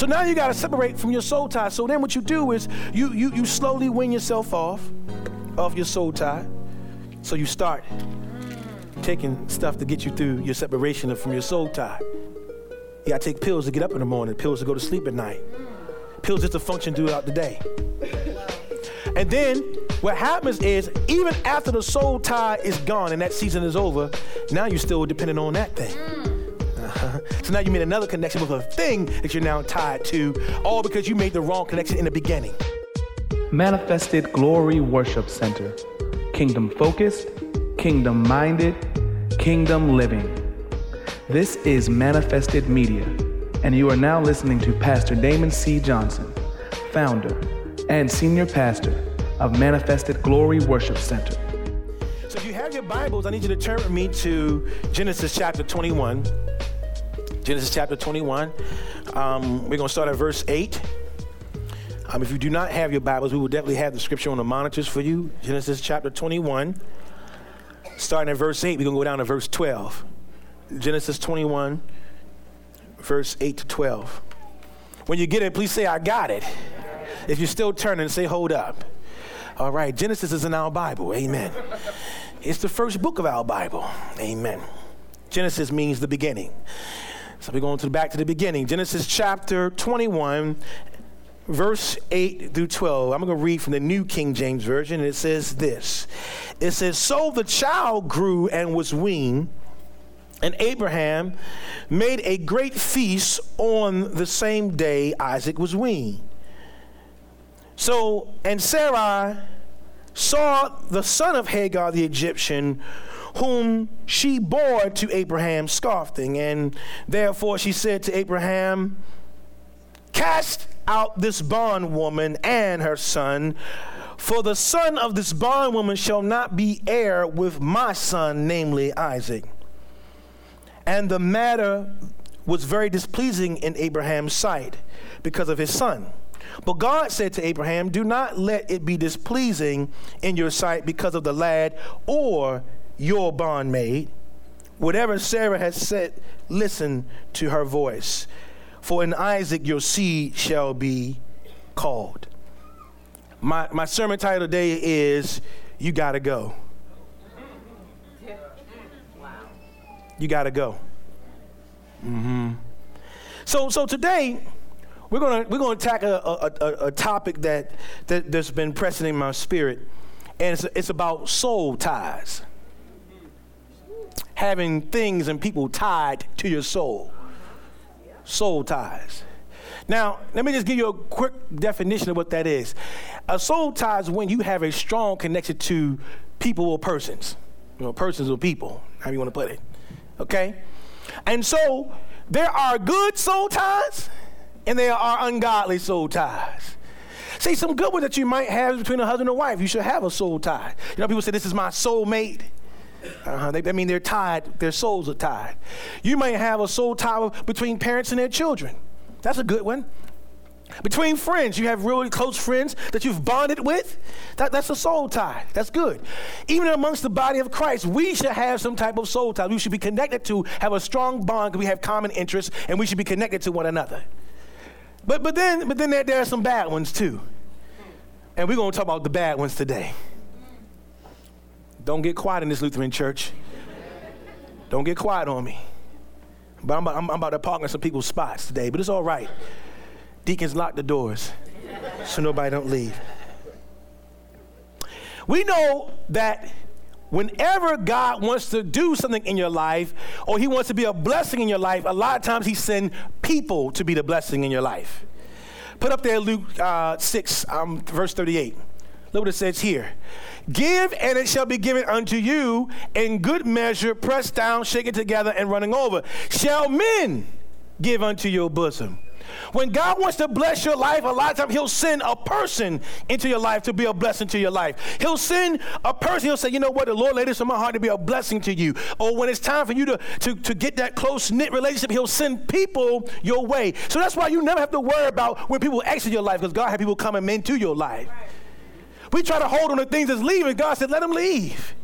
So now you got to separate from your soul tie. So then what you do is you, you, you slowly wean yourself off, off your soul tie. So you start taking stuff to get you through your separation from your soul tie. You gotta take pills to get up in the morning, pills to go to sleep at night, pills just to function throughout the day. And then what happens is, even after the soul tie is gone and that season is over, now you're still dependent on that thing. So now you made another connection with a thing that you're now tied to, all because you made the wrong connection in the beginning. Manifested Glory Worship Center. Kingdom focused, kingdom minded, kingdom living. This is Manifested Media, and you are now listening to Pastor Damon C. Johnson, founder and senior pastor of Manifested Glory Worship Center. So if you have your Bibles, I need you to turn with me to Genesis chapter 21. Genesis chapter 21. Um, we're going to start at verse 8. Um, if you do not have your Bibles, we will definitely have the scripture on the monitors for you. Genesis chapter 21. Starting at verse 8, we're going to go down to verse 12. Genesis 21, verse 8 to 12. When you get it, please say, I got it. If you're still turning, say, hold up. All right, Genesis is in our Bible. Amen. It's the first book of our Bible. Amen. Genesis means the beginning. So we're going to back to the beginning. Genesis chapter 21, verse 8 through 12. I'm going to read from the New King James Version, it says this It says, So the child grew and was weaned and Abraham made a great feast on the same day Isaac was weaned. So, and Sarai saw the son of Hagar the Egyptian, whom she bore to Abraham, scoffing. And therefore she said to Abraham, Cast out this bondwoman and her son, for the son of this bondwoman shall not be heir with my son, namely Isaac. And the matter was very displeasing in Abraham's sight because of his son. But God said to Abraham, Do not let it be displeasing in your sight because of the lad or your bondmaid. Whatever Sarah has said, listen to her voice. For in Isaac your seed shall be called. My, my sermon title today is You Gotta Go. you got to go. Mm-hmm. So, so today, we're gonna we're gonna tackle a, a, a, topic that, that that's been pressing in my spirit, and it's, it's about soul ties. Having things and people tied to your soul. Soul ties. Now, let me just give you a quick definition of what that is. A soul tie is when you have a strong connection to people or persons. You know, persons or people, however you want to put it. Okay? And so there are good soul ties and there are ungodly soul ties. See, some good ones that you might have between a husband and wife. You should have a soul tie. You know, people say, This is my soul mate. Uh-huh. They, I mean, they're tied, their souls are tied. You may have a soul tie between parents and their children. That's a good one. Between friends, you have really close friends that you've bonded with. That, that's a soul tie. That's good. Even amongst the body of Christ, we should have some type of soul tie. We should be connected to, have a strong bond because we have common interests, and we should be connected to one another. But, but then, but then there, there are some bad ones too. And we're going to talk about the bad ones today. Don't get quiet in this Lutheran church. Don't get quiet on me. But I'm, I'm, I'm about to park in some people's spots today, but it's all right. Deacons lock the doors so nobody don't leave. We know that whenever God wants to do something in your life or he wants to be a blessing in your life, a lot of times he sends people to be the blessing in your life. Put up there Luke uh, 6, um, verse 38. Look what it says here. Give, and it shall be given unto you in good measure, pressed down, shaken together, and running over. Shall men give unto your bosom? When God wants to bless your life, a lot of times He'll send a person into your life to be a blessing to your life. He'll send a person, He'll say, you know what, the Lord laid this on my heart to be a blessing to you. Or when it's time for you to, to, to get that close knit relationship, He'll send people your way. So that's why you never have to worry about when people exit your life because God had people coming into your life. We try to hold on to things that's leaving. God said, let them leave.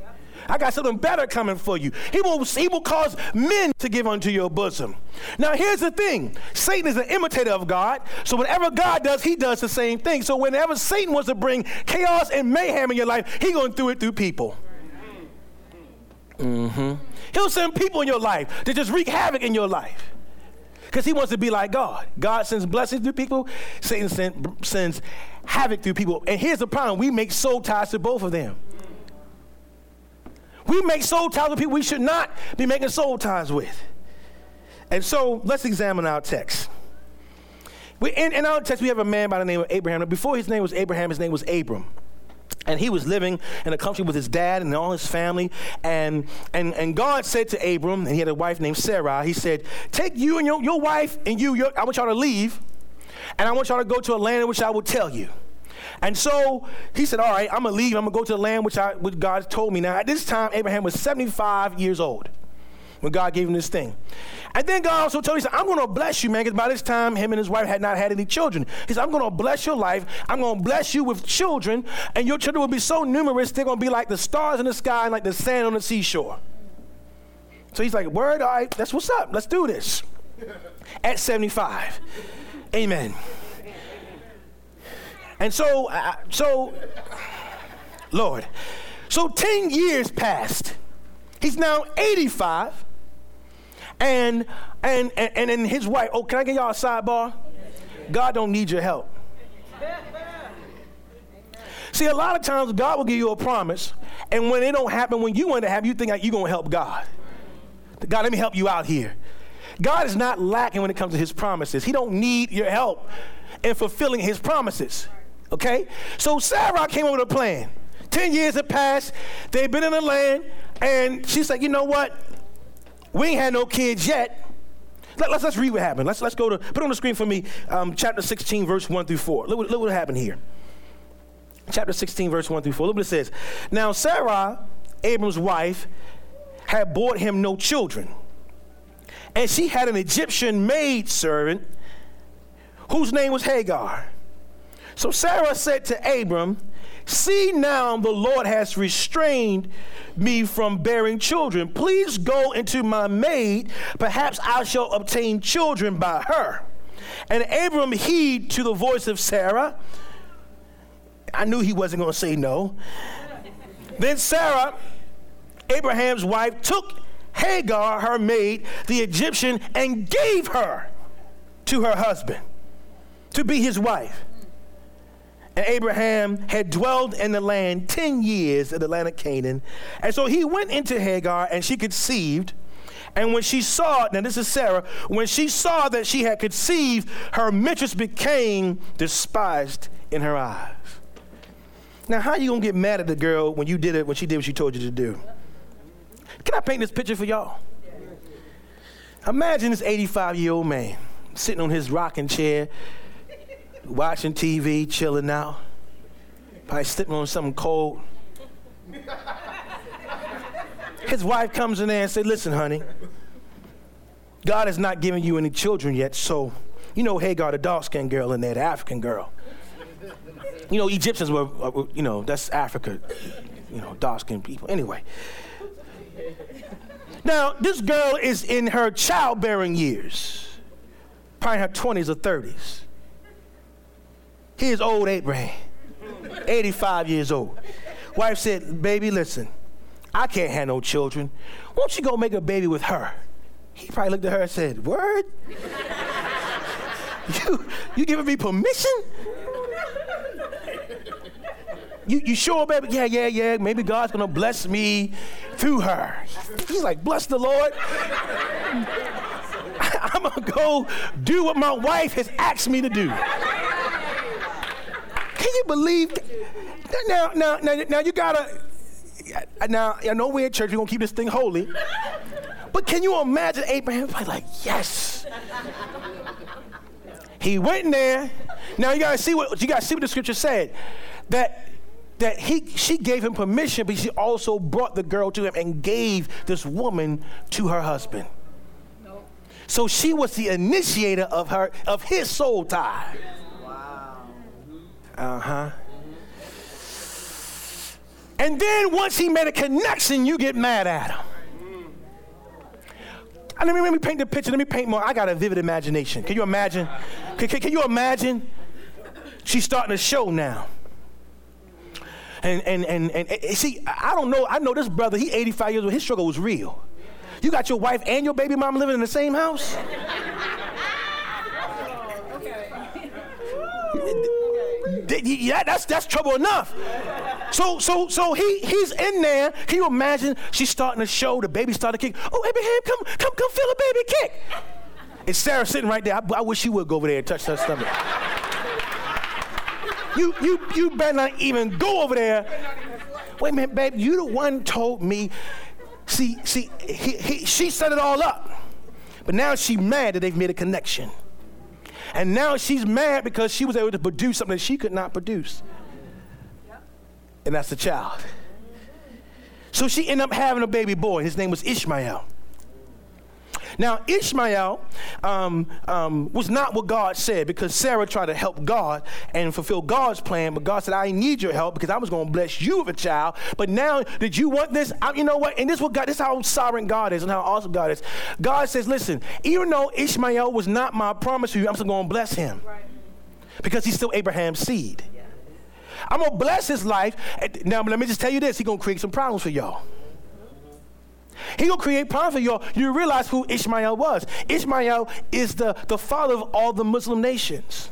I got something better coming for you. He will, he will cause men to give unto your bosom. Now, here's the thing Satan is an imitator of God. So, whatever God does, he does the same thing. So, whenever Satan wants to bring chaos and mayhem in your life, he going to do it through people. Mm-hmm. He'll send people in your life to just wreak havoc in your life. Because he wants to be like God. God sends blessings through people, Satan send, sends havoc through people. And here's the problem we make soul ties to both of them. We make soul ties with people we should not be making soul ties with. And so let's examine our text. We, in, in our text, we have a man by the name of Abraham. Before his name was Abraham, his name was Abram. And he was living in a country with his dad and all his family. And, and, and God said to Abram, and he had a wife named Sarah, he said, Take you and your, your wife and you, your, I want y'all to leave, and I want y'all to go to a land in which I will tell you. And so he said, All right, I'm going to leave. I'm going to go to the land which, I, which God told me. Now, at this time, Abraham was 75 years old when God gave him this thing. And then God also told him, he said, I'm going to bless you, man, because by this time, him and his wife had not had any children. He said, I'm going to bless your life. I'm going to bless you with children, and your children will be so numerous, they're going to be like the stars in the sky and like the sand on the seashore. So he's like, Word, all right, that's what's up. Let's do this. At 75. Amen. And so, uh, so, Lord, so 10 years passed. He's now 85. And and and and his wife, oh, can I get y'all a sidebar? God don't need your help. See, a lot of times God will give you a promise, and when it don't happen when you want to have, you think like you're gonna help God. God, let me help you out here. God is not lacking when it comes to his promises. He don't need your help in fulfilling his promises. Okay? So Sarah came up with a plan. Ten years had passed. They've been in the land, and she's like, you know what? We ain't had no kids yet. Let, us let's read what happened. Let's let's go to put on the screen for me, um, chapter 16, verse 1 through 4. Look, look what happened here. Chapter 16, verse 1 through 4. Look what it says. Now Sarah, Abram's wife, had brought him no children. And she had an Egyptian maid servant whose name was Hagar. So Sarah said to Abram, See now, the Lord has restrained me from bearing children. Please go into my maid. Perhaps I shall obtain children by her. And Abram heed to the voice of Sarah. I knew he wasn't going to say no. then Sarah, Abraham's wife, took Hagar, her maid, the Egyptian, and gave her to her husband to be his wife. And Abraham had dwelled in the land 10 years in the land of Canaan. And so he went into Hagar and she conceived. And when she saw, now this is Sarah, when she saw that she had conceived, her mistress became despised in her eyes. Now, how you gonna get mad at the girl when you did it, when she did what she told you to do? Can I paint this picture for y'all? Imagine this 85 year old man sitting on his rocking chair watching TV, chilling out, probably sipping on something cold. His wife comes in there and says, Listen, honey, God has not given you any children yet, so you know Hagar, the dark skinned girl in there, the African girl. You know, Egyptians were, were you know, that's Africa, you know, dark skinned people. Anyway. Now, this girl is in her childbearing years, probably her 20s or 30s. Here's old Abraham, 85 years old. Wife said, Baby, listen, I can't have no children. Won't you go make a baby with her? He probably looked at her and said, Word? you, you giving me permission? You, you sure, baby? Yeah, yeah, yeah. Maybe God's gonna bless me through her. He's like, bless the Lord. I'm gonna go do what my wife has asked me to do. Can you believe? Now, now, now, now you gotta. Now, I know we're in church. We're gonna keep this thing holy. But can you imagine Abraham probably like, yes? He went in there. Now you gotta see what you gotta see what the scripture said. That that he she gave him permission, but she also brought the girl to him and gave this woman to her husband. So she was the initiator of her of his soul tie. Wow. Uh huh. And then once he made a connection, you get mad at him. let me, let me paint the picture. Let me paint more. I got a vivid imagination. Can you imagine? Can, can, can you imagine? She's starting a show now. And, and, and, and, and see, I don't know. I know this brother, he 85 years old. His struggle was real. You got your wife and your baby mom living in the same house? yeah, that's that's trouble enough. So so so he he's in there. Can you imagine? She's starting to show. The baby started to kick. Oh, Abraham, come come come feel a baby kick. And Sarah sitting right there. I, I wish she would go over there and touch her stomach. You you you better not even go over there. Wait a minute, babe. You the one told me. See see he, he, she set it all up, but now she's mad that they've made a connection. And now she's mad because she was able to produce something that she could not produce. And that's the child. So she ended up having a baby boy. His name was Ishmael. Now, Ishmael um, um, was not what God said because Sarah tried to help God and fulfill God's plan, but God said, I need your help because I was going to bless you with a child. But now, did you want this? I, you know what? And this what God, this is how sovereign God is and how awesome God is. God says, listen, even though Ishmael was not my promise to you, I'm still going to bless him right. because he's still Abraham's seed. I'm going to bless his life. Now, let me just tell you this. He's going to create some problems for y'all. He gonna create problems for y'all. You realize who Ishmael was. Ishmael is the, the father of all the Muslim nations.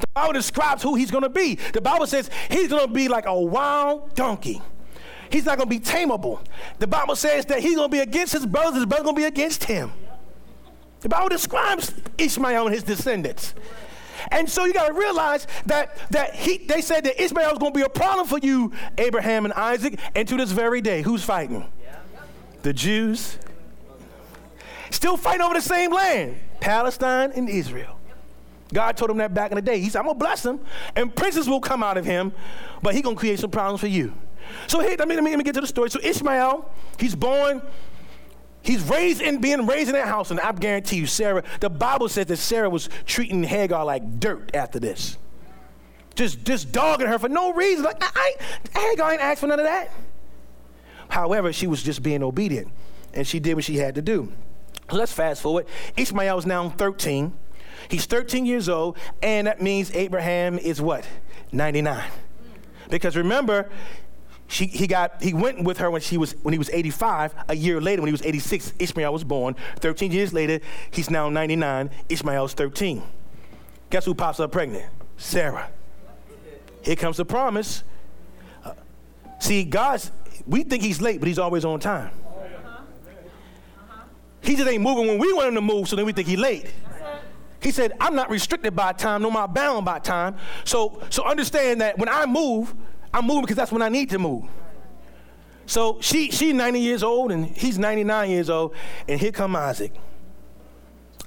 The Bible describes who he's gonna be. The Bible says he's gonna be like a wild donkey. He's not gonna be tameable. The Bible says that he's gonna be against his brothers, his brothers gonna be against him. The Bible describes Ishmael and his descendants. And so you got to realize that, that he, they said that Ishmael is going to be a problem for you, Abraham and Isaac, and to this very day. Who's fighting? The Jews. Still fighting over the same land, Palestine and Israel. God told him that back in the day. He said, I'm going to bless him, and princes will come out of him, but he's going to create some problems for you. So here, let me, let me, let me get to the story. So Ishmael, he's born He's raised in being raised in that house, and I guarantee you, Sarah, the Bible says that Sarah was treating Hagar like dirt after this. Just just dogging her for no reason. Like, I, I Hagar ain't asked for none of that. However, she was just being obedient, and she did what she had to do. Let's fast forward. Ishmael is now 13. He's 13 years old, and that means Abraham is what? 99. Because remember, she, he got he went with her when she was when he was 85 a year later when he was 86 ishmael was born. 13 years later he's now 99 ishmael's 13 guess who pops up pregnant? Sarah. Here comes the promise. Uh, see god's we think he's late but he's always on time. He just ain't moving when we want him to move so then we think he's late. He said i'm not restricted by time no more bound by time. So so understand that when i move I'm moving because that's when I need to move. So she she's 90 years old and he's 99 years old, and here come Isaac.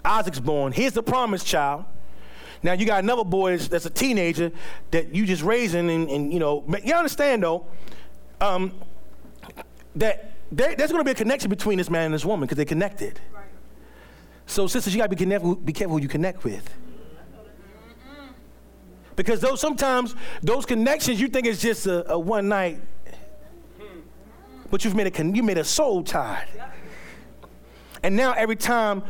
Isaac's born. Here's the promised child. Now you got another boy that's a teenager that you just raising, and, and you know you understand though um, that there, there's going to be a connection between this man and this woman because they're connected. Right. So sisters, you got to be, connect, be careful who you connect with. Because those sometimes those connections you think it's just a, a one night, but you've made a you made a soul tie. And now every time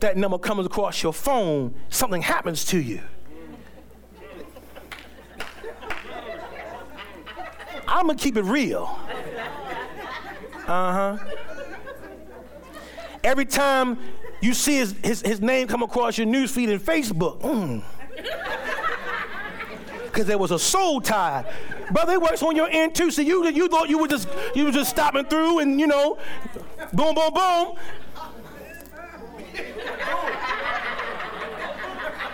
that number comes across your phone, something happens to you. I'm gonna keep it real. Uh huh. Every time you see his, his, his name come across your newsfeed in Facebook, mm because there was a soul tie. Brother, it works on your end too. So you you thought you were just you were just stopping through and you know, boom, boom, boom.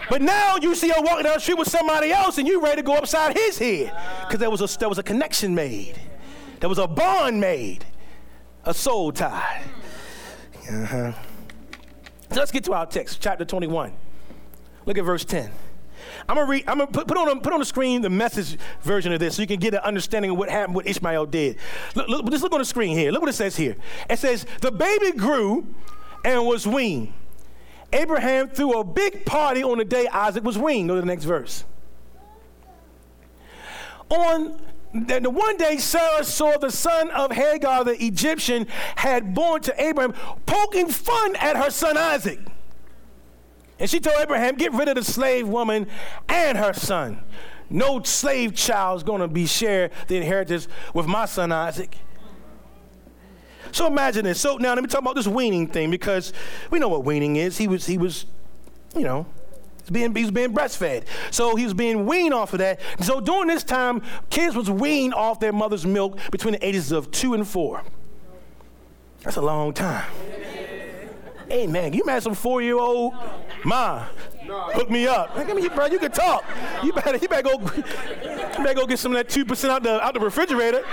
But now you see her walking down the street with somebody else and you ready to go upside his head. Because there was a there was a connection made. There was a bond made. A soul tie. Uh-huh. So let's get to our text, chapter 21. Look at verse 10. I'm gonna read. I'm gonna put, put on put on the screen the message version of this, so you can get an understanding of what happened, what Ishmael did. Look, look, just look on the screen here. Look what it says here. It says the baby grew and was weaned. Abraham threw a big party on the day Isaac was weaned. Go to the next verse. On then the one day Sarah saw the son of Hagar, the Egyptian, had born to Abraham, poking fun at her son Isaac. And she told Abraham, Get rid of the slave woman and her son. No slave child is going to be shared the inheritance with my son Isaac. So imagine this. So now let me talk about this weaning thing because we know what weaning is. He was, he was, you know, being, he was being breastfed. So he was being weaned off of that. So during this time, kids was weaned off their mother's milk between the ages of two and four. That's a long time. Hey man, you imagine some four-year-old ma hook me up? Hey, give me, bro, you can talk. You better, you better go, you better go get some of that two percent out the out the refrigerator.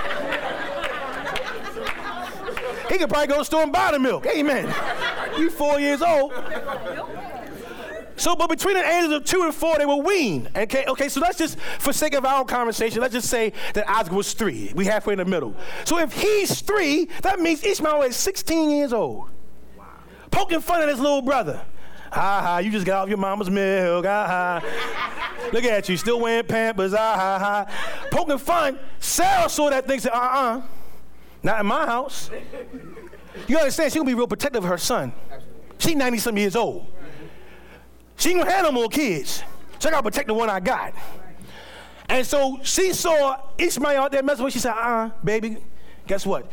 He could probably go to the store and buy the milk. Amen. You four years old. So, but between the ages of two and four, they were weaned. Okay, okay. So let's just, for sake of our conversation, let's just say that Isaac was three. We halfway in the middle. So if he's three, that means Ishmael is 16 years old poking fun at his little brother. Ha ha, you just got off your mama's milk. Ha ha. Look at you, still wearing pampers. Ha ha ha. Poking fun. Sarah saw that thing said, uh uh, not in my house. You understand? She gonna be real protective of her son. She 90 some years old. She ain't gonna have no more kids. So I gotta protect the one I got. And so she saw Ishmael out there messing with. She said, uh uh, baby, guess what?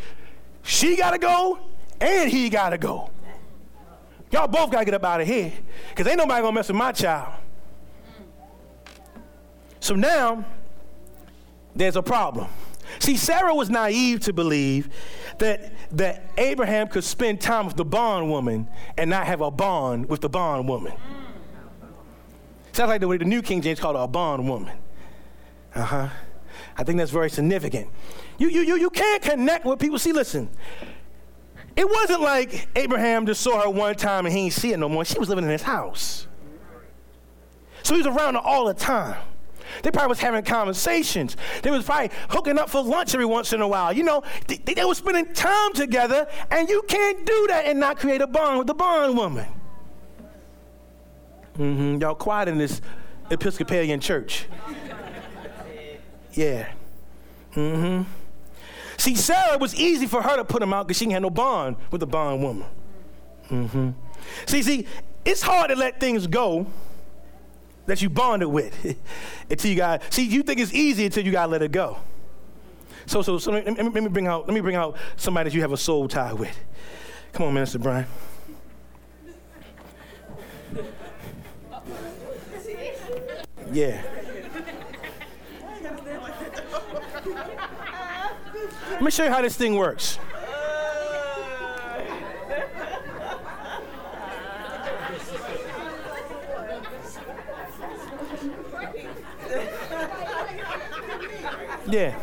She gotta go and he gotta go. Y'all both gotta get up out of here. Because ain't nobody gonna mess with my child. So now, there's a problem. See, Sarah was naive to believe that, that Abraham could spend time with the bondwoman and not have a bond with the bondwoman. Sounds like the way the New King James called her a bondwoman. Uh huh. I think that's very significant. You, you, you, you can't connect with people. See, listen, it wasn't like Abraham just saw her one time and he ain't see it no more. She was living in his house. So he was around her all the time. They probably was having conversations. They was probably hooking up for lunch every once in a while. You know, they, they were spending time together, and you can't do that and not create a bond with the bond woman. Mm-hmm. Y'all quiet in this Episcopalian church. Yeah. Mm-hmm. See, Sarah was easy for her to put him out because she had no bond with a bond woman. Mm-hmm. See, see, it's hard to let things go that you bonded with until you got. See, you think it's easy until you got to let it go. So, so, so let, me, let me bring out. Let me bring out somebody that you have a soul tie with. Come on, Minister Brian. Yeah. Let me show you how this thing works. Yeah.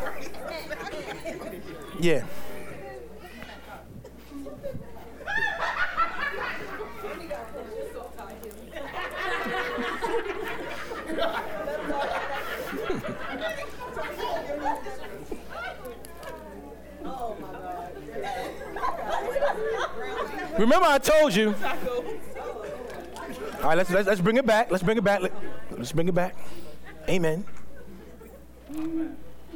Yeah. Remember, I told you. All right, let's, let's, let's bring it back. Let's bring it back. Let's bring it back. Amen.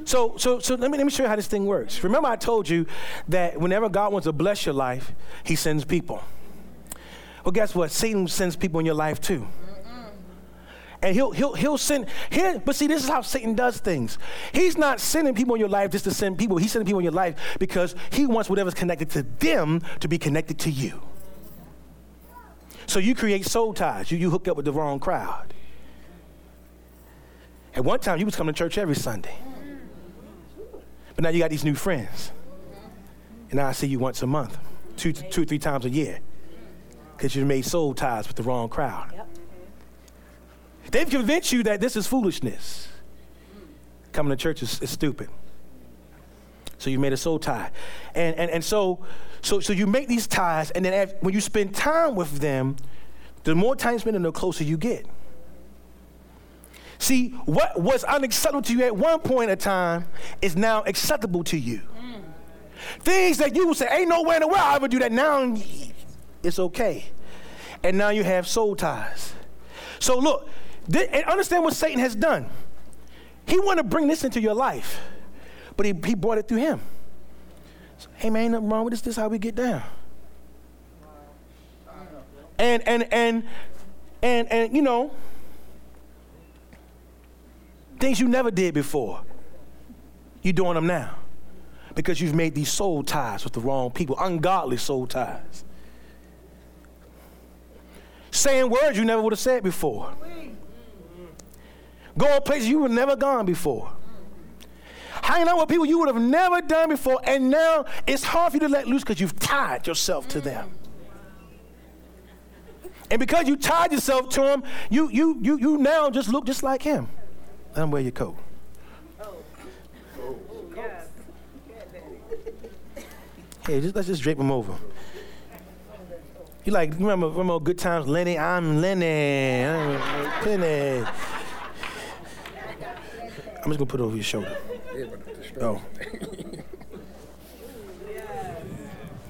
So, so, so let me, let me show you how this thing works. Remember, I told you that whenever God wants to bless your life, He sends people. Well, guess what? Satan sends people in your life too. And he'll, he'll, he'll send, here, but see, this is how Satan does things. He's not sending people in your life just to send people. He's sending people in your life because he wants whatever's connected to them to be connected to you. So you create soul ties. You, you hook up with the wrong crowd. At one time, you was coming to church every Sunday. But now you got these new friends. And now I see you once a month, two, two three times a year. Because you made soul ties with the wrong crowd. Yep. They've convinced you that this is foolishness. Coming to church is, is stupid. So you made a soul tie. And, and, and so, so, so you make these ties, and then when you spend time with them, the more time spent, and the closer you get. See, what was unacceptable to you at one point in time is now acceptable to you. Mm. Things that you would say, ain't nowhere in the world I would do that. Now it's okay. And now you have soul ties. So look, and understand what Satan has done. He wanted to bring this into your life. But he, he brought it through him. So, hey man, nothing wrong with this. This is how we get down. And and and and and you know, things you never did before. You're doing them now. Because you've made these soul ties with the wrong people, ungodly soul ties. Saying words you never would have said before. Going places you would never gone before. Hanging out with people you would have never done before, and now it's hard for you to let loose because you've tied yourself to them. And because you tied yourself to him, you you you you now just look just like him. Let him wear your coat. Hey, just, let's just drape him over. You like remember remember good times, Lenny? I'm Lenny. I'm Lenny. I'm just gonna put it over your shoulder. Oh.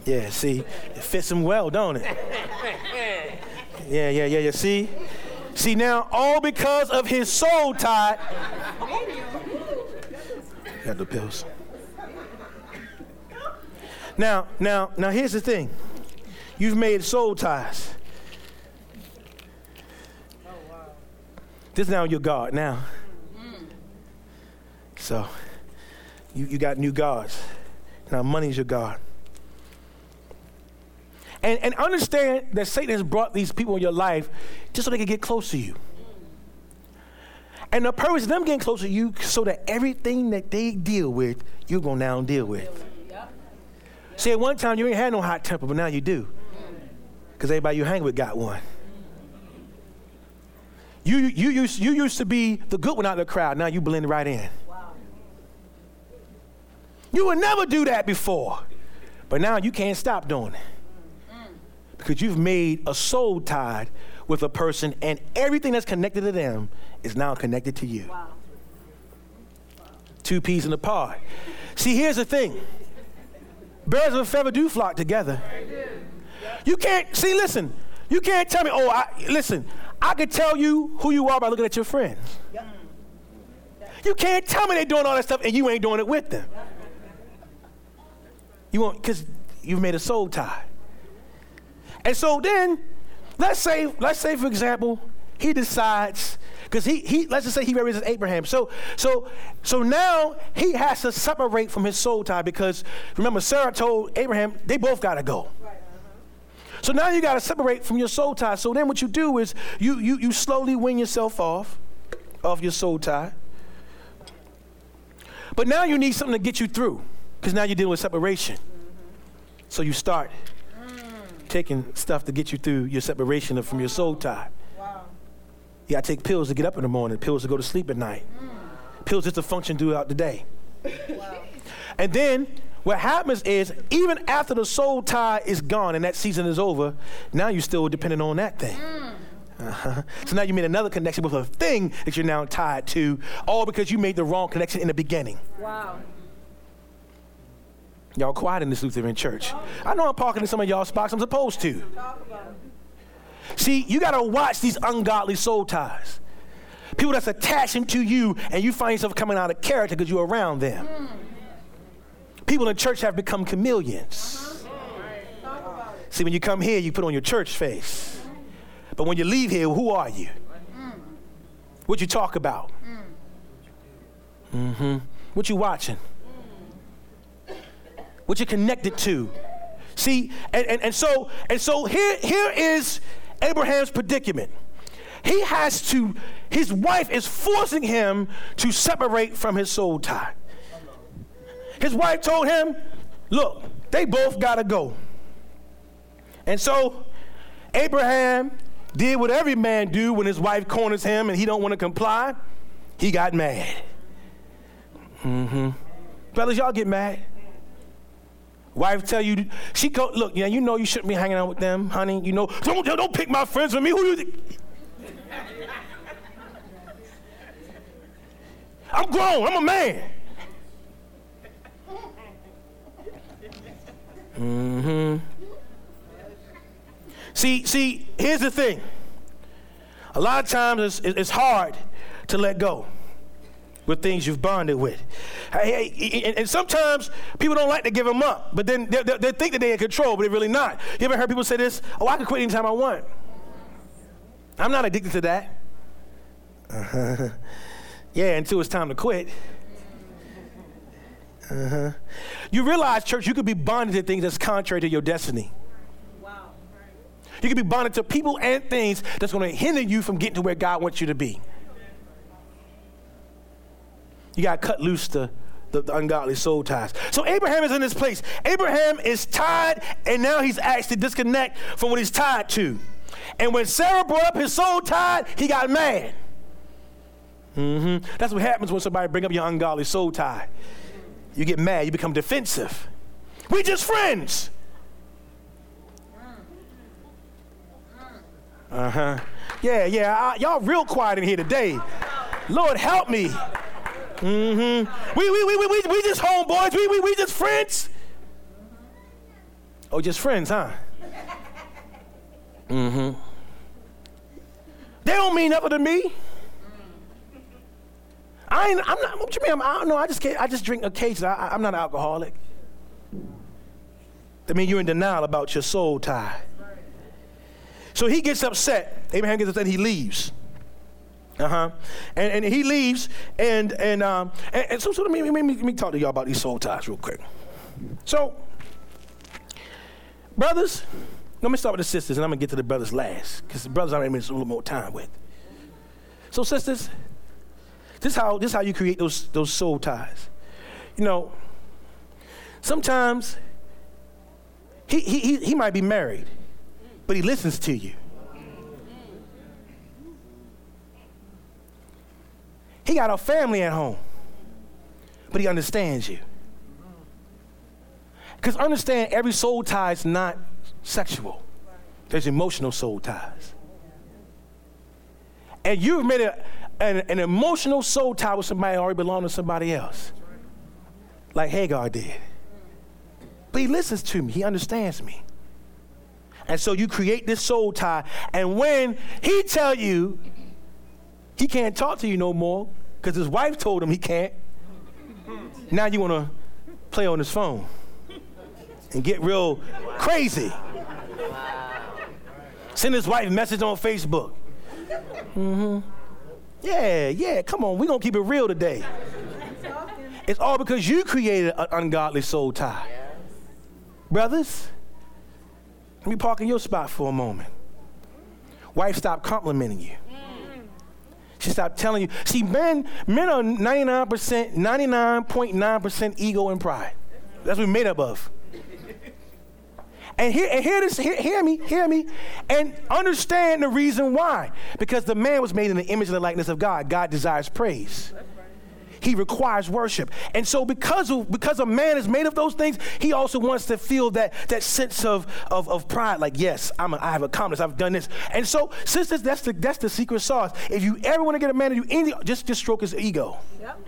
Yeah, see, it fits him well, don't it? Yeah, yeah, yeah, yeah. See? See now, all because of his soul tie. Got the pills. Now, now, now here's the thing. You've made soul ties. This now your God now. So you, you got new gods. Now money's your God. And, and understand that Satan has brought these people in your life just so they can get close to you. And the purpose of them getting close to you so that everything that they deal with, you're going to now deal with. See, at one time you ain't had no hot temper, but now you do. Because everybody you hang with got one. You, you, used, you used to be the good one out of the crowd. Now you blend right in. You would never do that before. But now you can't stop doing it because you've made a soul tied with a person, and everything that's connected to them is now connected to you. Wow. Two peas in a pod. See, here's the thing birds of a feather do flock together. You can't, see, listen, you can't tell me, oh, I, listen, I could tell you who you are by looking at your friends. You can't tell me they're doing all that stuff and you ain't doing it with them. You want, because you've made a soul tie. And so then, let's say, let's say for example, he decides, because he, he let's just say he represents Abraham. So so so now he has to separate from his soul tie because remember Sarah told Abraham they both gotta go. So now you got to separate from your soul tie. So then what you do is you, you, you slowly wean yourself off, off your soul tie. But now you need something to get you through because now you're dealing with separation. So you start taking stuff to get you through your separation from your soul tie. Wow. You got to take pills to get up in the morning, pills to go to sleep at night, mm. pills just to function throughout the day. Wow. And then what happens is, even after the soul tie is gone and that season is over, now you're still dependent on that thing. Mm. Uh-huh. So now you made another connection with a thing that you're now tied to, all because you made the wrong connection in the beginning. Wow. Y'all quiet in this Lutheran church. I know I'm talking to some of y'all spots I'm supposed to. See, you got to watch these ungodly soul ties. People that's attaching to you and you find yourself coming out of character because you're around them. People in church have become chameleons. See, when you come here, you put on your church face. But when you leave here, who are you? What you talk about? Mm-hmm. What you watching? What you're connected to. See, and, and, and so and so here, here is Abraham's predicament. He has to, his wife is forcing him to separate from his soul tie. His wife told him, look, they both gotta go. And so Abraham did what every man do when his wife corners him and he don't want to comply. He got mad. Mm-hmm. Brothers, y'all get mad. Wife tell you, she go, look, yeah, you know you shouldn't be hanging out with them, honey. You know, don't, don't pick my friends with me. Who you think? I'm grown. I'm a man. Mm-hmm. See, see, here's the thing. A lot of times it's, it's hard to let go. With things you've bonded with. And sometimes people don't like to give them up, but then they, they think that they're in control, but they're really not. You ever heard people say this? Oh, I can quit anytime I want. I'm not addicted to that. Uh-huh. Yeah, until it's time to quit. Uh-huh. You realize, church, you could be bonded to things that's contrary to your destiny. Wow. You could be bonded to people and things that's going to hinder you from getting to where God wants you to be. You got to cut loose the, the, the, ungodly soul ties. So Abraham is in this place. Abraham is tied, and now he's asked to disconnect from what he's tied to. And when Sarah brought up his soul tied, he got mad. Mm-hmm. That's what happens when somebody bring up your ungodly soul tie. You get mad, you become defensive. We just friends. Uh-huh. Yeah, yeah. I, y'all real quiet in here today. Lord help me. Mm-hmm. We, we, we, we, we, we just homeboys. We, we, we just friends. Oh, just friends, huh? Mm-hmm. They don't mean nothing to me. I ain't, I'm not, what you mean? I'm, I don't know. I just, can't, I just drink occasionally. I, I'm not an alcoholic. That means you're in denial about your soul tie. So he gets upset. Abraham gets upset. He leaves. Uh-huh. And, and he leaves, and and um and, and so, so let me, let, me, let me talk to y'all about these soul ties real quick. So, brothers, let me start with the sisters, and I'm gonna get to the brothers last, because the brothers I'm gonna spend a little more time with. So, sisters, this how this how you create those those soul ties. You know, sometimes he he he, he might be married, but he listens to you. He got a family at home, but he understands you. Because understand, every soul tie is not sexual. There's emotional soul ties. And you've made a, an, an emotional soul tie with somebody already belonged to somebody else. Like Hagar did. But he listens to me, he understands me. And so you create this soul tie, and when he tell you he can't talk to you no more because his wife told him he can't. Now you want to play on his phone and get real crazy. Send his wife a message on Facebook. Mm-hmm. Yeah, yeah, come on, we're going to keep it real today. It's all because you created an ungodly soul tie. Brothers, let me park in your spot for a moment. Wife, stop complimenting you. She stopped telling you. See, men, men are 99%, 99.9% ego and pride. That's what we're made up of. And hear, and hear this, hear, hear, me, hear me, and understand the reason why. Because the man was made in the image and the likeness of God. God desires praise. He requires worship. And so because of, because a man is made of those things, he also wants to feel that, that sense of, of, of pride, like, yes, I'm a, I have accomplished, I've done this. And so, sisters, that's the, that's the secret sauce. If you ever want to get a man to do anything, just, just stroke his ego. Yep.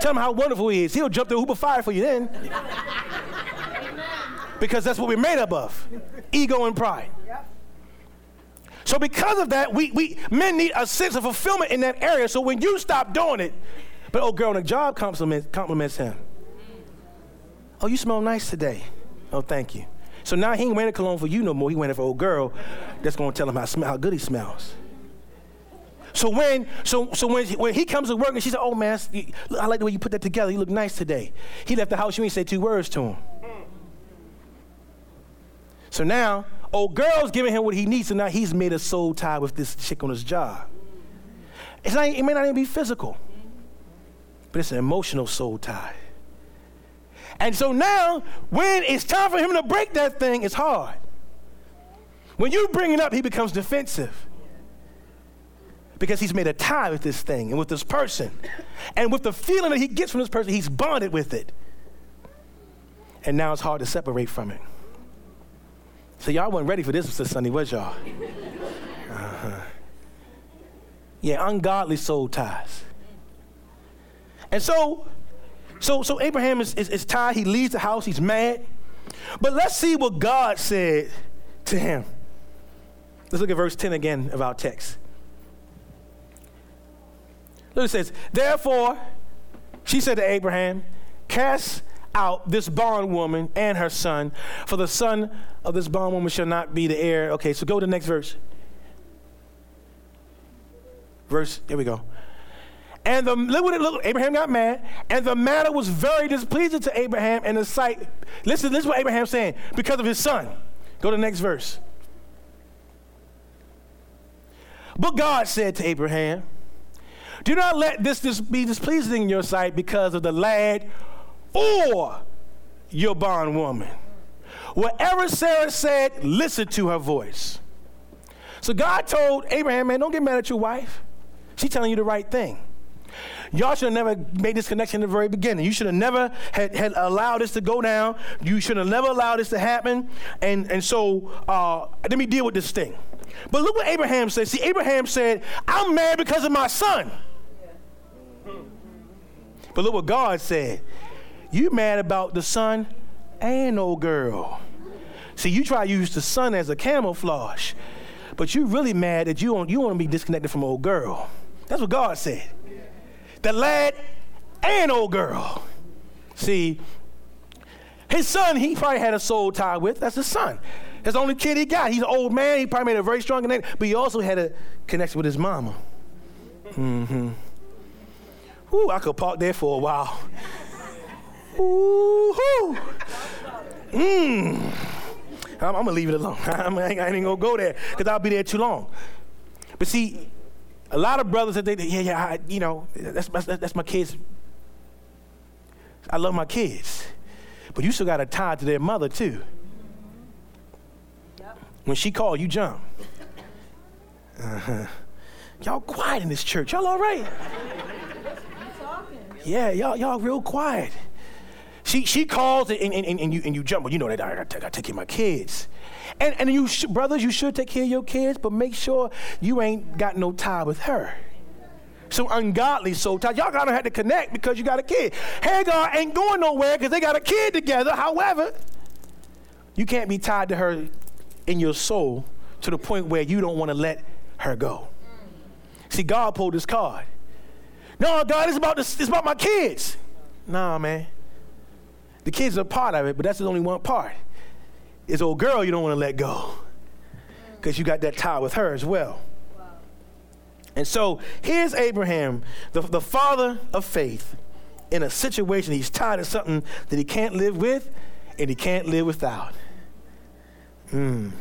Tell him how wonderful he is. He'll jump the hoop of fire for you then. because that's what we're made up of ego and pride. Yep. So because of that, we, we men need a sense of fulfillment in that area. So when you stop doing it, but old girl on the job compliments, compliments him. Oh, you smell nice today. Oh, thank you. So now he ain't wearing a cologne for you no more. He wearing it for old girl that's gonna tell him how, how good he smells. So when so so when when he comes to work and she said, "Oh man, I like the way you put that together. You look nice today." He left the house. You ain't say two words to him. So now, old girl's giving him what he needs. So now he's made a soul tie with this chick on his job. It's not, it may not even be physical but it's an emotional soul tie. And so now, when it's time for him to break that thing, it's hard. When you bring it up, he becomes defensive because he's made a tie with this thing and with this person. And with the feeling that he gets from this person, he's bonded with it. And now it's hard to separate from it. So y'all weren't ready for this this Sunday, was y'all? Uh-huh. Yeah, ungodly soul ties. And so, so, so Abraham is, is, is tired. He leaves the house. He's mad. But let's see what God said to him. Let's look at verse 10 again of our text. Look, it says, Therefore, she said to Abraham, Cast out this bondwoman and her son, for the son of this bondwoman shall not be the heir. Okay, so go to the next verse. Verse, here we go. And the look what it looked. Abraham got mad, and the matter was very displeasing to Abraham in the sight. Listen, this is what Abraham's saying because of his son. Go to the next verse. But God said to Abraham, Do not let this, this be displeasing in your sight because of the lad or your bondwoman. Whatever Sarah said, listen to her voice. So God told Abraham, man, don't get mad at your wife. She's telling you the right thing. Y'all should have never made this connection in the very beginning. You should have never had, had allowed this to go down. You should have never allowed this to happen. And, and so uh, let me deal with this thing. But look what Abraham said. See, Abraham said, I'm mad because of my son. But look what God said. You mad about the son and old girl. See, you try to use the son as a camouflage, but you really mad that you you want to be disconnected from old girl. That's what God said. The lad and old girl. See, his son, he probably had a soul tie with. That's his son. His only kid he got. He's an old man. He probably made a very strong connection, but he also had a connection with his mama. Mm-hmm. Ooh, I could park there for a while. Ooh, mmm. I'm, I'm, gonna leave it alone. I'm, I ain't gonna go there because I'll be there too long. But see, a lot of brothers that they, yeah, yeah, I, you know, that's, that's, that's my kids. I love my kids, but you still got a tie to their mother too. When she called, you jump. Uh-huh. Y'all quiet in this church. Y'all all right? Yeah, y'all, y'all real quiet. She, she calls and, and, and, and you, and you jump. Well, you know that I gotta, I gotta take care of my kids. And, and you, sh- brothers, you should take care of your kids, but make sure you ain't got no tie with her. So ungodly soul tie. Y'all gotta have to connect because you got a kid. Hagar ain't going nowhere because they got a kid together. However, you can't be tied to her in your soul to the point where you don't want to let her go. See, God pulled this card. No, God, it's about this, it's about my kids. Nah, man. The kids are part of it, but that's the only one part. It's old girl you don't want to let go because you got that tie with her as well. Wow. And so here's Abraham, the, the father of faith, in a situation he's tied to something that he can't live with and he can't live without. Mm.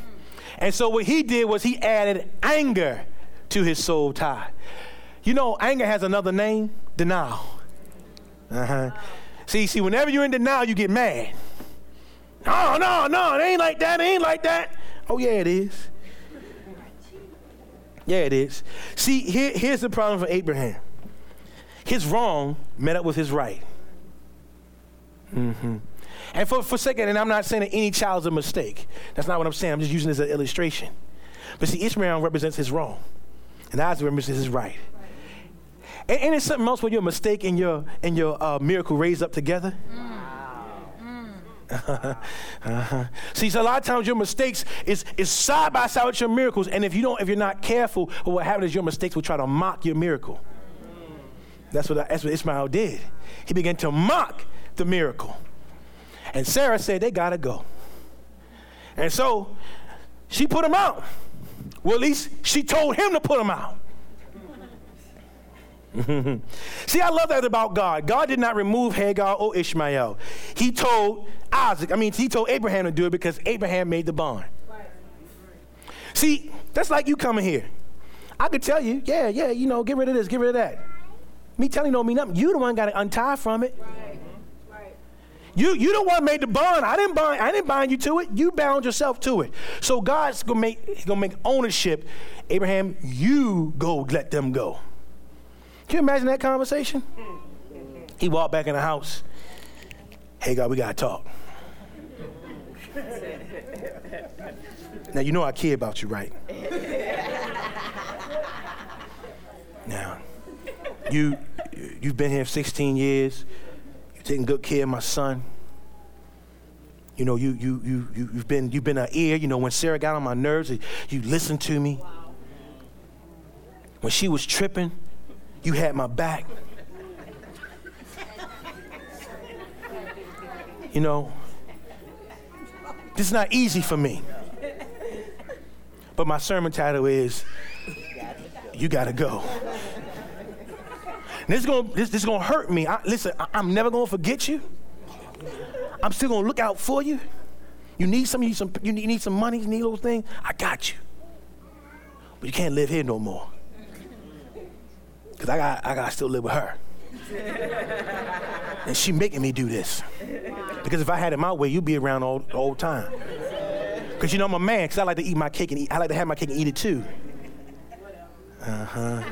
And so what he did was he added anger to his soul tie. You know, anger has another name, denial. Uh-huh. See, see, whenever you're in denial, you get mad. No, no, no, it ain't like that, it ain't like that. Oh, yeah, it is. Yeah, it is. See, here, here's the problem for Abraham. His wrong met up with his right. Mm-hmm. And for, for a second, and I'm not saying that any child's a mistake. That's not what I'm saying. I'm just using this as an illustration. But see, Ishmael represents his wrong, and Isaac represents his right. And, and it's something else when your mistake and your and your uh, miracle raised up together. Mm. Uh-huh. See, so a lot of times your mistakes is, is side by side with your miracles, and if you don't, if you're not careful, what happens is your mistakes will try to mock your miracle. That's what that's what Ishmael did. He began to mock the miracle, and Sarah said they gotta go. And so she put him out. Well, at least she told him to put him out. See, I love that about God. God did not remove Hagar or Ishmael. He told Isaac, I mean, he told Abraham to do it because Abraham made the bond. See, that's like you coming here. I could tell you, yeah, yeah, you know, get rid of this, get rid of that. Me telling you don't mean nothing. You the one got to untie from it. You you the one made the bond. I didn't bind. I didn't bind you to it. You bound yourself to it. So God's gonna make gonna make ownership. Abraham, you go let them go. Can you imagine that conversation? He walked back in the house. Hey, God, we got to talk. now, you know I care about you, right? now, you, you've been here 16 years. You've taken good care of my son. You know, you, you, you, you, you've been, you've been an ear. You know, when Sarah got on my nerves, you listened to me. When she was tripping, You had my back. You know, this is not easy for me. But my sermon title is You Gotta Go. And this is gonna, this, this is gonna hurt me. I, listen, I, I'm never gonna forget you. I'm still gonna look out for you. You need some, you need some, you need, you need some money, you need those things. I got you. But you can't live here no more. I got, I gotta still live with her. and she making me do this. Because if I had it my way, you'd be around all the whole time. Because you know I'm a man, because I like to eat my cake and eat, I like to have my cake and eat it too. Uh-huh.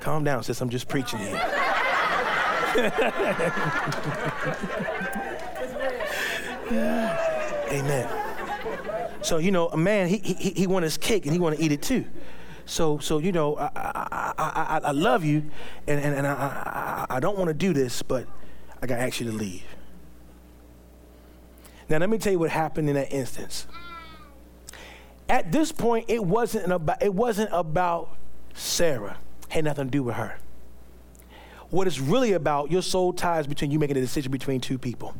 Calm down, sis. I'm just preaching here. Amen. So you know, a man he he, he want his cake and he want to eat it too. So so you know, I I, I, I love you, and and, and I, I I don't want to do this, but I got to ask you to leave. Now let me tell you what happened in that instance. At this point, it wasn't about it wasn't about Sarah. Had nothing to do with her. What it's really about, your soul ties between you making a decision between two people.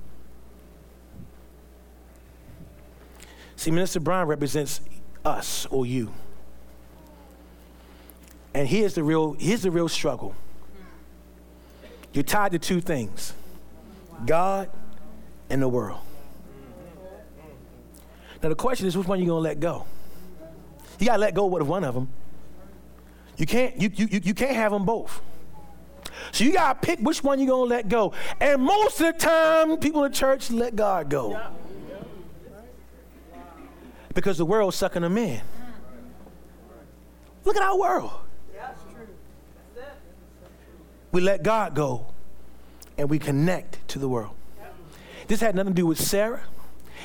See, Minister Brian represents us or you. And here's the real, here's the real struggle. You're tied to two things God and the world. Now the question is, which one are you gonna let go? You gotta let go of one of them. You can't, you, you, you can't have them both. So you gotta pick which one you're gonna let go. And most of the time, people in the church let God go because the world's sucking them in. Look at our world. We let God go and we connect to the world. This had nothing to do with Sarah,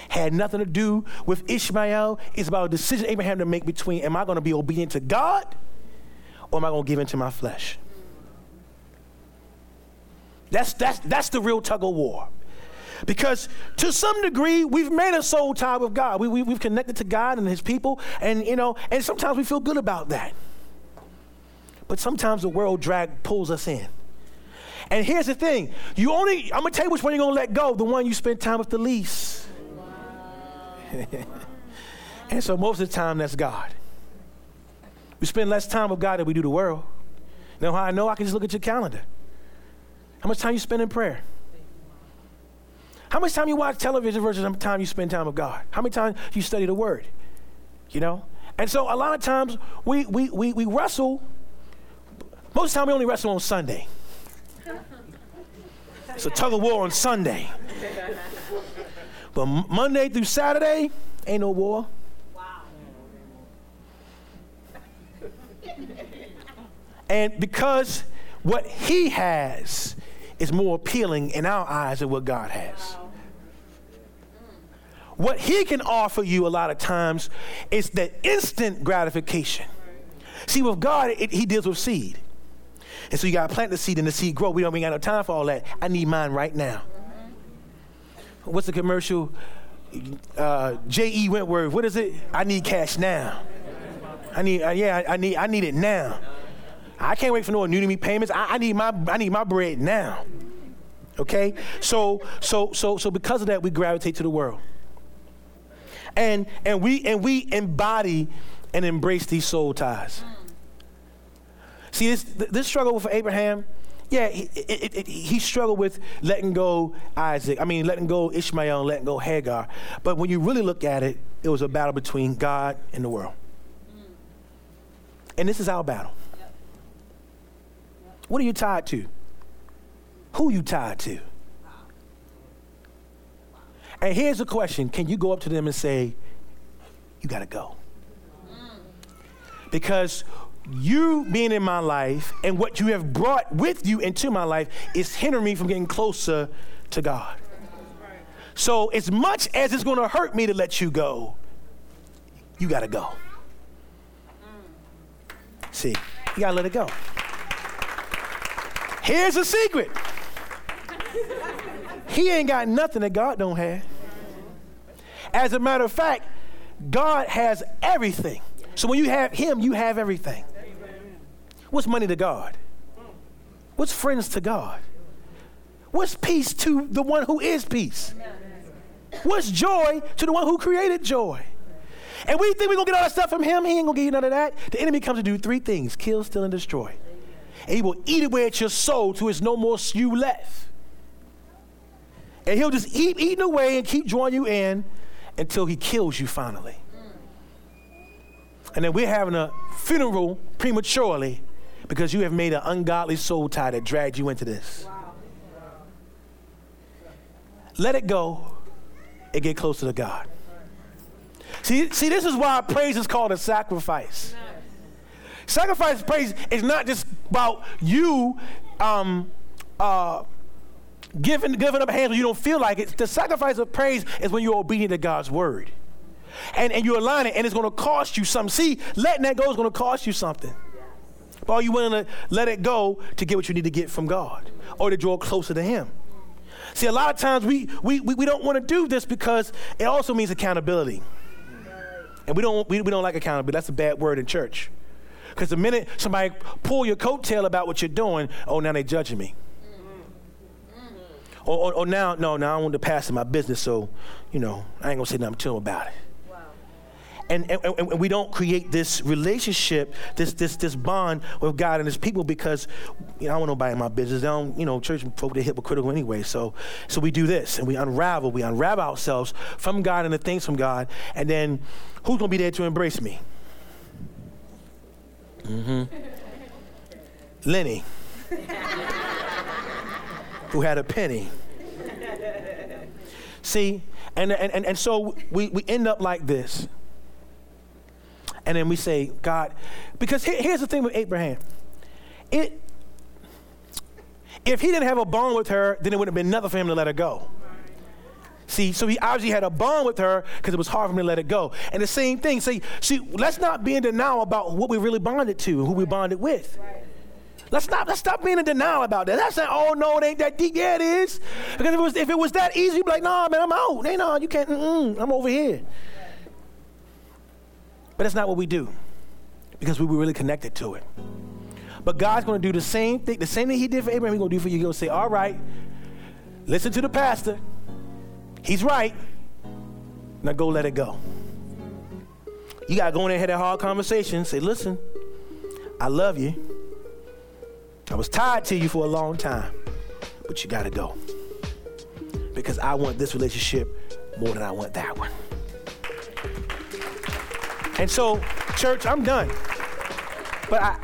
had nothing to do with Ishmael. It's about a decision Abraham to make between am I going to be obedient to God or am I going to give in to my flesh? That's, that's, that's the real tug of war. Because to some degree, we've made a soul tie with God. We, we, we've connected to God and His people, and you know, and sometimes we feel good about that. But sometimes the world drag pulls us in. And here's the thing: you only I'm gonna tell you which one you're gonna let go. The one you spend time with the least. and so most of the time, that's God. We spend less time with God than we do the world. Know how I know? I can just look at your calendar. How much time you spend in prayer? How much time you watch television versus how much time you spend time with God? How many times you study the Word? You know? And so a lot of times we, we, we, we wrestle. Most of the time we only wrestle on Sunday. It's a tug of war on Sunday. But Monday through Saturday, ain't no war. And because what he has is more appealing in our eyes than what God has. What he can offer you a lot of times is that instant gratification. See, with God, it, he deals with seed. And so you got to plant the seed and the seed grow. We don't even got no time for all that. I need mine right now. What's the commercial? Uh, J.G. Wentworth. What is it? I need cash now. I need, uh, yeah, I, I, need, I need it now. I can't wait for no annuity payments. I, I, need my, I need my bread now. Okay? So, so, so, so because of that, we gravitate to the world and and we and we embody and embrace these soul ties. See this this struggle for Abraham. Yeah, he, it, it, he struggled with letting go Isaac. I mean, letting go Ishmael letting go Hagar. But when you really look at it, it was a battle between God and the world. And this is our battle. What are you tied to? Who you tied to? And here's the question Can you go up to them and say, You got to go? Because you being in my life and what you have brought with you into my life is hindering me from getting closer to God. So, as much as it's going to hurt me to let you go, you got to go. See, you got to let it go. Here's a secret. He ain't got nothing that God don't have. As a matter of fact, God has everything. So when you have him, you have everything. What's money to God? What's friends to God? What's peace to the one who is peace? What's joy to the one who created joy? And we think we're gonna get all that stuff from him. He ain't gonna give you none of that. The enemy comes to do three things kill, steal, and destroy. And he will eat away at your soul till there's no more you left. And he'll just keep eating away and keep drawing you in until he kills you finally. And then we're having a funeral prematurely because you have made an ungodly soul tie that dragged you into this. Let it go and get closer to God. See, see, this is why praise is called a sacrifice. Sacrifice praise is not just about you um, uh, giving, giving up hands when you don't feel like it. The sacrifice of praise is when you're obedient to God's word. And, and you align it, and it's going to cost you something. See, letting that go is going to cost you something. But are you willing to let it go to get what you need to get from God or to draw closer to Him? See, a lot of times we, we, we, we don't want to do this because it also means accountability. And we don't, we, we don't like accountability. That's a bad word in church. Because the minute somebody pull your coattail about what you're doing, oh, now they judging me. Or, or, or, now, no, now I want to pass in my business, so, you know, I ain't going to say nothing to them about it and, and, and, we don't create this relationship, this this this bond with God and His people because you know, I don't want nobody in my business. They don't, you know, church folk they're hypocritical anyway. So so we do this and we unravel, we unravel ourselves from God and the things from God, and then who's gonna be there to embrace me? Mm-hmm. Lenny, who had a penny. See, and, and, and so we, we end up like this and then we say, God, because here, here's the thing with Abraham. It, if he didn't have a bond with her, then it wouldn't have been nothing for him to let her go. See, so he obviously had a bond with her because it was hard for him to let it go. And the same thing, see, see, let's not be in denial about what we really bonded to and who we bonded with. Let's stop, let's stop being in denial about that. That's not, oh no, it ain't that deep. Yeah, it is. Because if it was, if it was that easy, you'd be like, nah, man, I'm out. Hey, no, you can't, I'm over here. But that's not what we do because we were really connected to it. But God's going to do the same thing, the same thing He did for Abraham, He's going to do for you. He'll say, All right, listen to the pastor. He's right. Now go let it go. You got to go in there and have that hard conversation. Say, Listen, I love you. I was tied to you for a long time, but you got to go. Because I want this relationship more than I want that one. And so, church, I'm done. But I,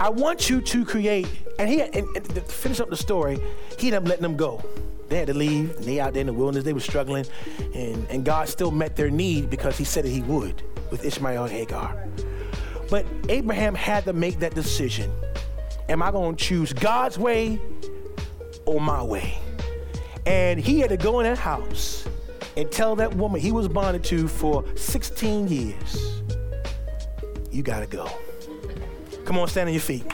I want you to create, and he, and, and to finish up the story, he ended up letting them go. They had to leave, and they out there in the wilderness, they were struggling, and, and God still met their need because he said that he would with Ishmael and Hagar. But Abraham had to make that decision. Am I to choose God's way or my way? And he had to go in that house and tell that woman he was bonded to for 16 years, you got to go. Come on, stand on your feet.